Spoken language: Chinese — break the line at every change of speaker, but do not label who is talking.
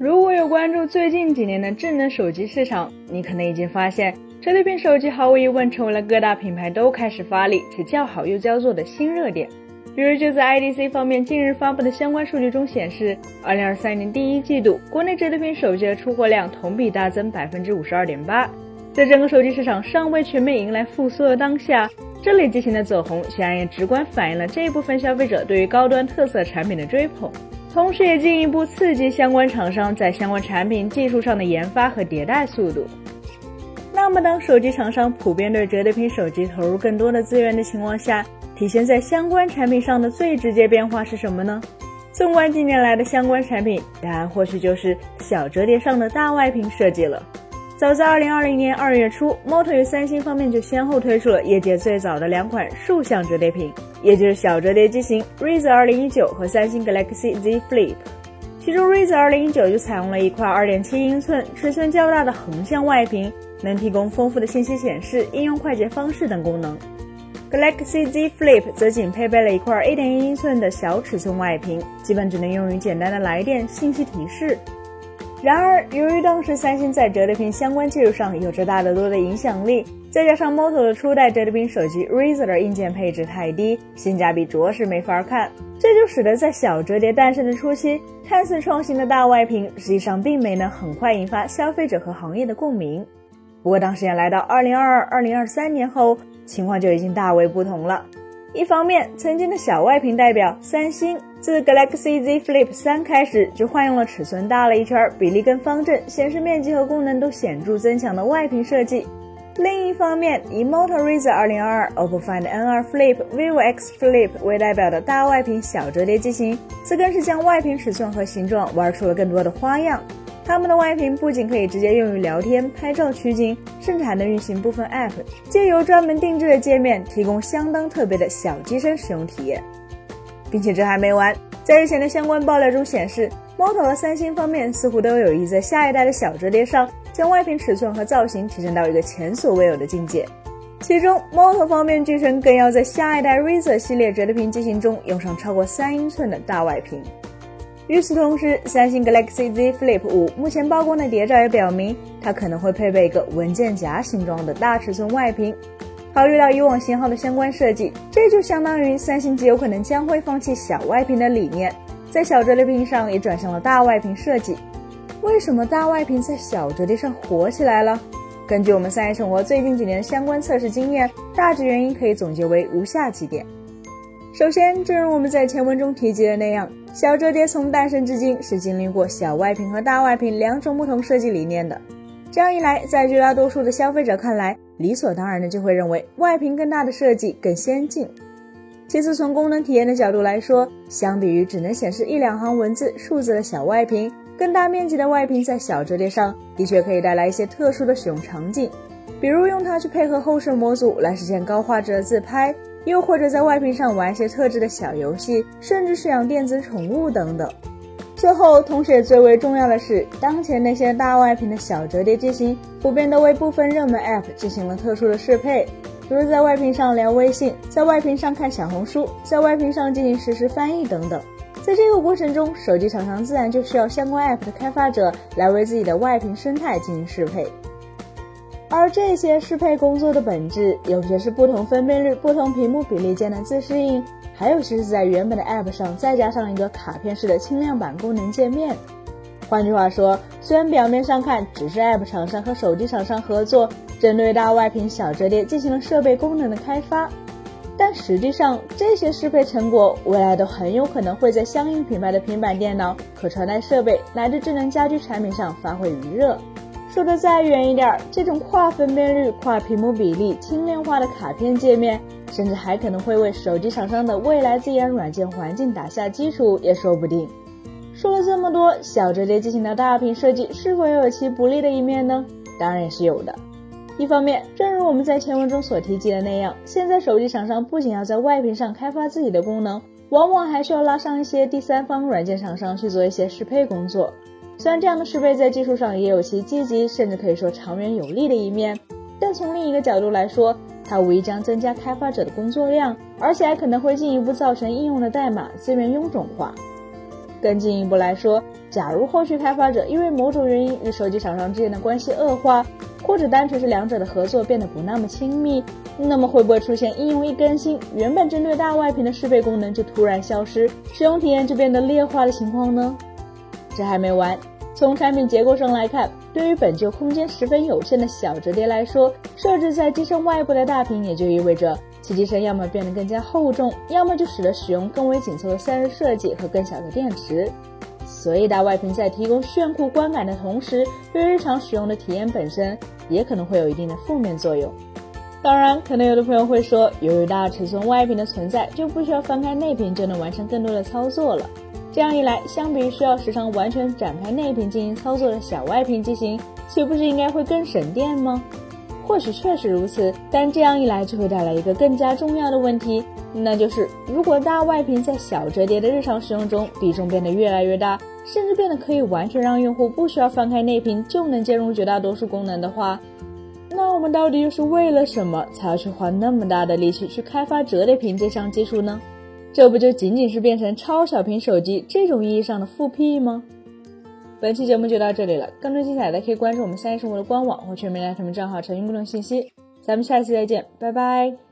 如果有关注最近几年的智能手机市场，你可能已经发现，折叠屏手机毫无疑问成为了各大品牌都开始发力且叫好又叫座的新热点。比如，就在 IDC 方面近日发布的相关数据中显示，二零二三年第一季度国内折叠屏手机的出货量同比大增百分之五十二点八。在整个手机市场尚未全面迎来复苏的当下，这类机型的走红，显然也直观反映了这一部分消费者对于高端特色产品的追捧，同时也进一步刺激相关厂商在相关产品技术上的研发和迭代速度。那么，当手机厂商普遍对折叠屏手机投入更多的资源的情况下，体现在相关产品上的最直接变化是什么呢？纵观近年来的相关产品，答案或许就是小折叠上的大外屏设计了。早在2020年2月初，Moto 与三星方面就先后推出了业界最早的两款竖向折叠屏，也就是小折叠机型 Razr 2019和三星 Galaxy Z Flip。其中 Razr 2019就采用了一块2.7英寸、尺寸较大的横向外屏，能提供丰富的信息显示、应用快捷方式等功能。Galaxy Z Flip 则仅配备了一块1.1英寸的小尺寸外屏，基本只能用于简单的来电、信息提示。然而，由于当时三星在折叠屏相关技术上有着大得多的影响力，再加上 Moto 的初代折叠屏手机 Razr 的硬件配置太低，性价比着实没法看，这就使得在小折叠诞生的初期，看似创新的大外屏，实际上并没能很快引发消费者和行业的共鸣。不过，当时间来到2022、2023年后，情况就已经大为不同了。一方面，曾经的小外屏代表三星，自 Galaxy Z Flip 三开始就换用了尺寸大了一圈、比例更方正、显示面积和功能都显著增强的外屏设计。另一方面，以 Moto Razr 2022、OPPO Find N2 Flip、vivo X Flip 为代表的大外屏小折叠机型，则更是将外屏尺寸和形状玩出了更多的花样。它们的外屏不仅可以直接用于聊天、拍照取景，甚至还能运行部分 App，借由专门定制的界面，提供相当特别的小机身使用体验。并且这还没完，在日前的相关爆料中显示，Moto 和三星方面似乎都有意在下一代的小折叠上，将外屏尺寸和造型提升到一个前所未有的境界。其中，Moto 方面据称更要在下一代 Razr 系列折叠屏机型中用上超过三英寸的大外屏。与此同时，三星 Galaxy Z Flip 五目前曝光的谍照也表明，它可能会配备一个文件夹形状的大尺寸外屏。考虑到以往型号的相关设计，这就相当于三星极有可能将会放弃小外屏的理念，在小折叠屏上也转向了大外屏设计。为什么大外屏在小折叠上火起来了？根据我们三一生活最近几年的相关测试经验，大致原因可以总结为如下几点。首先，正如我们在前文中提及的那样。小折叠从诞生至今是经历过小外屏和大外屏两种不同设计理念的。这样一来，在绝大多数的消费者看来，理所当然的就会认为外屏更大的设计更先进。其次，从功能体验的角度来说，相比于只能显示一两行文字、数字的小外屏，更大面积的外屏在小折叠上的确可以带来一些特殊的使用场景，比如用它去配合后摄模组来实现高画质的自拍。又或者在外屏上玩一些特制的小游戏，甚至是养电子宠物等等。最后，同时也最为重要的是，当前那些大外屏的小折叠机型，普遍都为部分热门 App 进行了特殊的适配，比如在外屏上聊微信，在外屏上看小红书，在外屏上进行实时翻译等等。在这个过程中，手机厂商自然就需要相关 App 的开发者来为自己的外屏生态进行适配。而这些适配工作的本质，有些是不同分辨率、不同屏幕比例间的自适应，还有些是在原本的 App 上再加上一个卡片式的轻量版功能界面。换句话说，虽然表面上看只是 App 厂商和手机厂商合作，针对大外屏小折叠进行了设备功能的开发，但实际上这些适配成果未来都很有可能会在相应品牌的平板电脑、可穿戴设备乃至智能家居产品上发挥余热。说的再远一点，这种跨分辨率、跨屏幕比例、轻量化的卡片界面，甚至还可能会为手机厂商的未来自研软件环境打下基础，也说不定。说了这么多，小折叠机型的大屏设计是否也有其不利的一面呢？当然也是有的。一方面，正如我们在前文中所提及的那样，现在手机厂商不仅要在外屏上开发自己的功能，往往还需要拉上一些第三方软件厂商去做一些适配工作。虽然这样的适配在技术上也有其积极，甚至可以说长远有利的一面，但从另一个角度来说，它无疑将增加开发者的工作量，而且还可能会进一步造成应用的代码资源臃肿化。更进一步来说，假如后续开发者因为某种原因与手机厂商之间的关系恶化，或者单纯是两者的合作变得不那么亲密，那么会不会出现应用一更新，原本针对大外屏的适配功能就突然消失，使用体验就变得劣化的情况呢？这还没完，从产品结构上来看，对于本就空间十分有限的小折叠来说，设置在机身外部的大屏也就意味着其机身要么变得更加厚重，要么就使得使用更为紧凑的散热设计和更小的电池。所以大外屏在提供炫酷观感的同时，对日常使用的体验本身也可能会有一定的负面作用。当然，可能有的朋友会说，由于大尺寸外屏的存在，就不需要翻开内屏就能完成更多的操作了。这样一来，相比于需要时常完全展开内屏进行操作的小外屏机型，岂不是应该会更省电吗？或许确实如此，但这样一来就会带来一个更加重要的问题。那就是，如果大外屏在小折叠的日常使用中比重变得越来越大，甚至变得可以完全让用户不需要翻开内屏就能兼容绝大多数功能的话，那我们到底又是为了什么才要去花那么大的力气去开发折叠屏这项技术呢？这不就仅仅是变成超小屏手机这种意义上的复辟吗？本期节目就到这里了，更多精彩的可以关注我们三叶生活的官网或全民来他们账号查询更多信息。咱们下期再见，拜拜。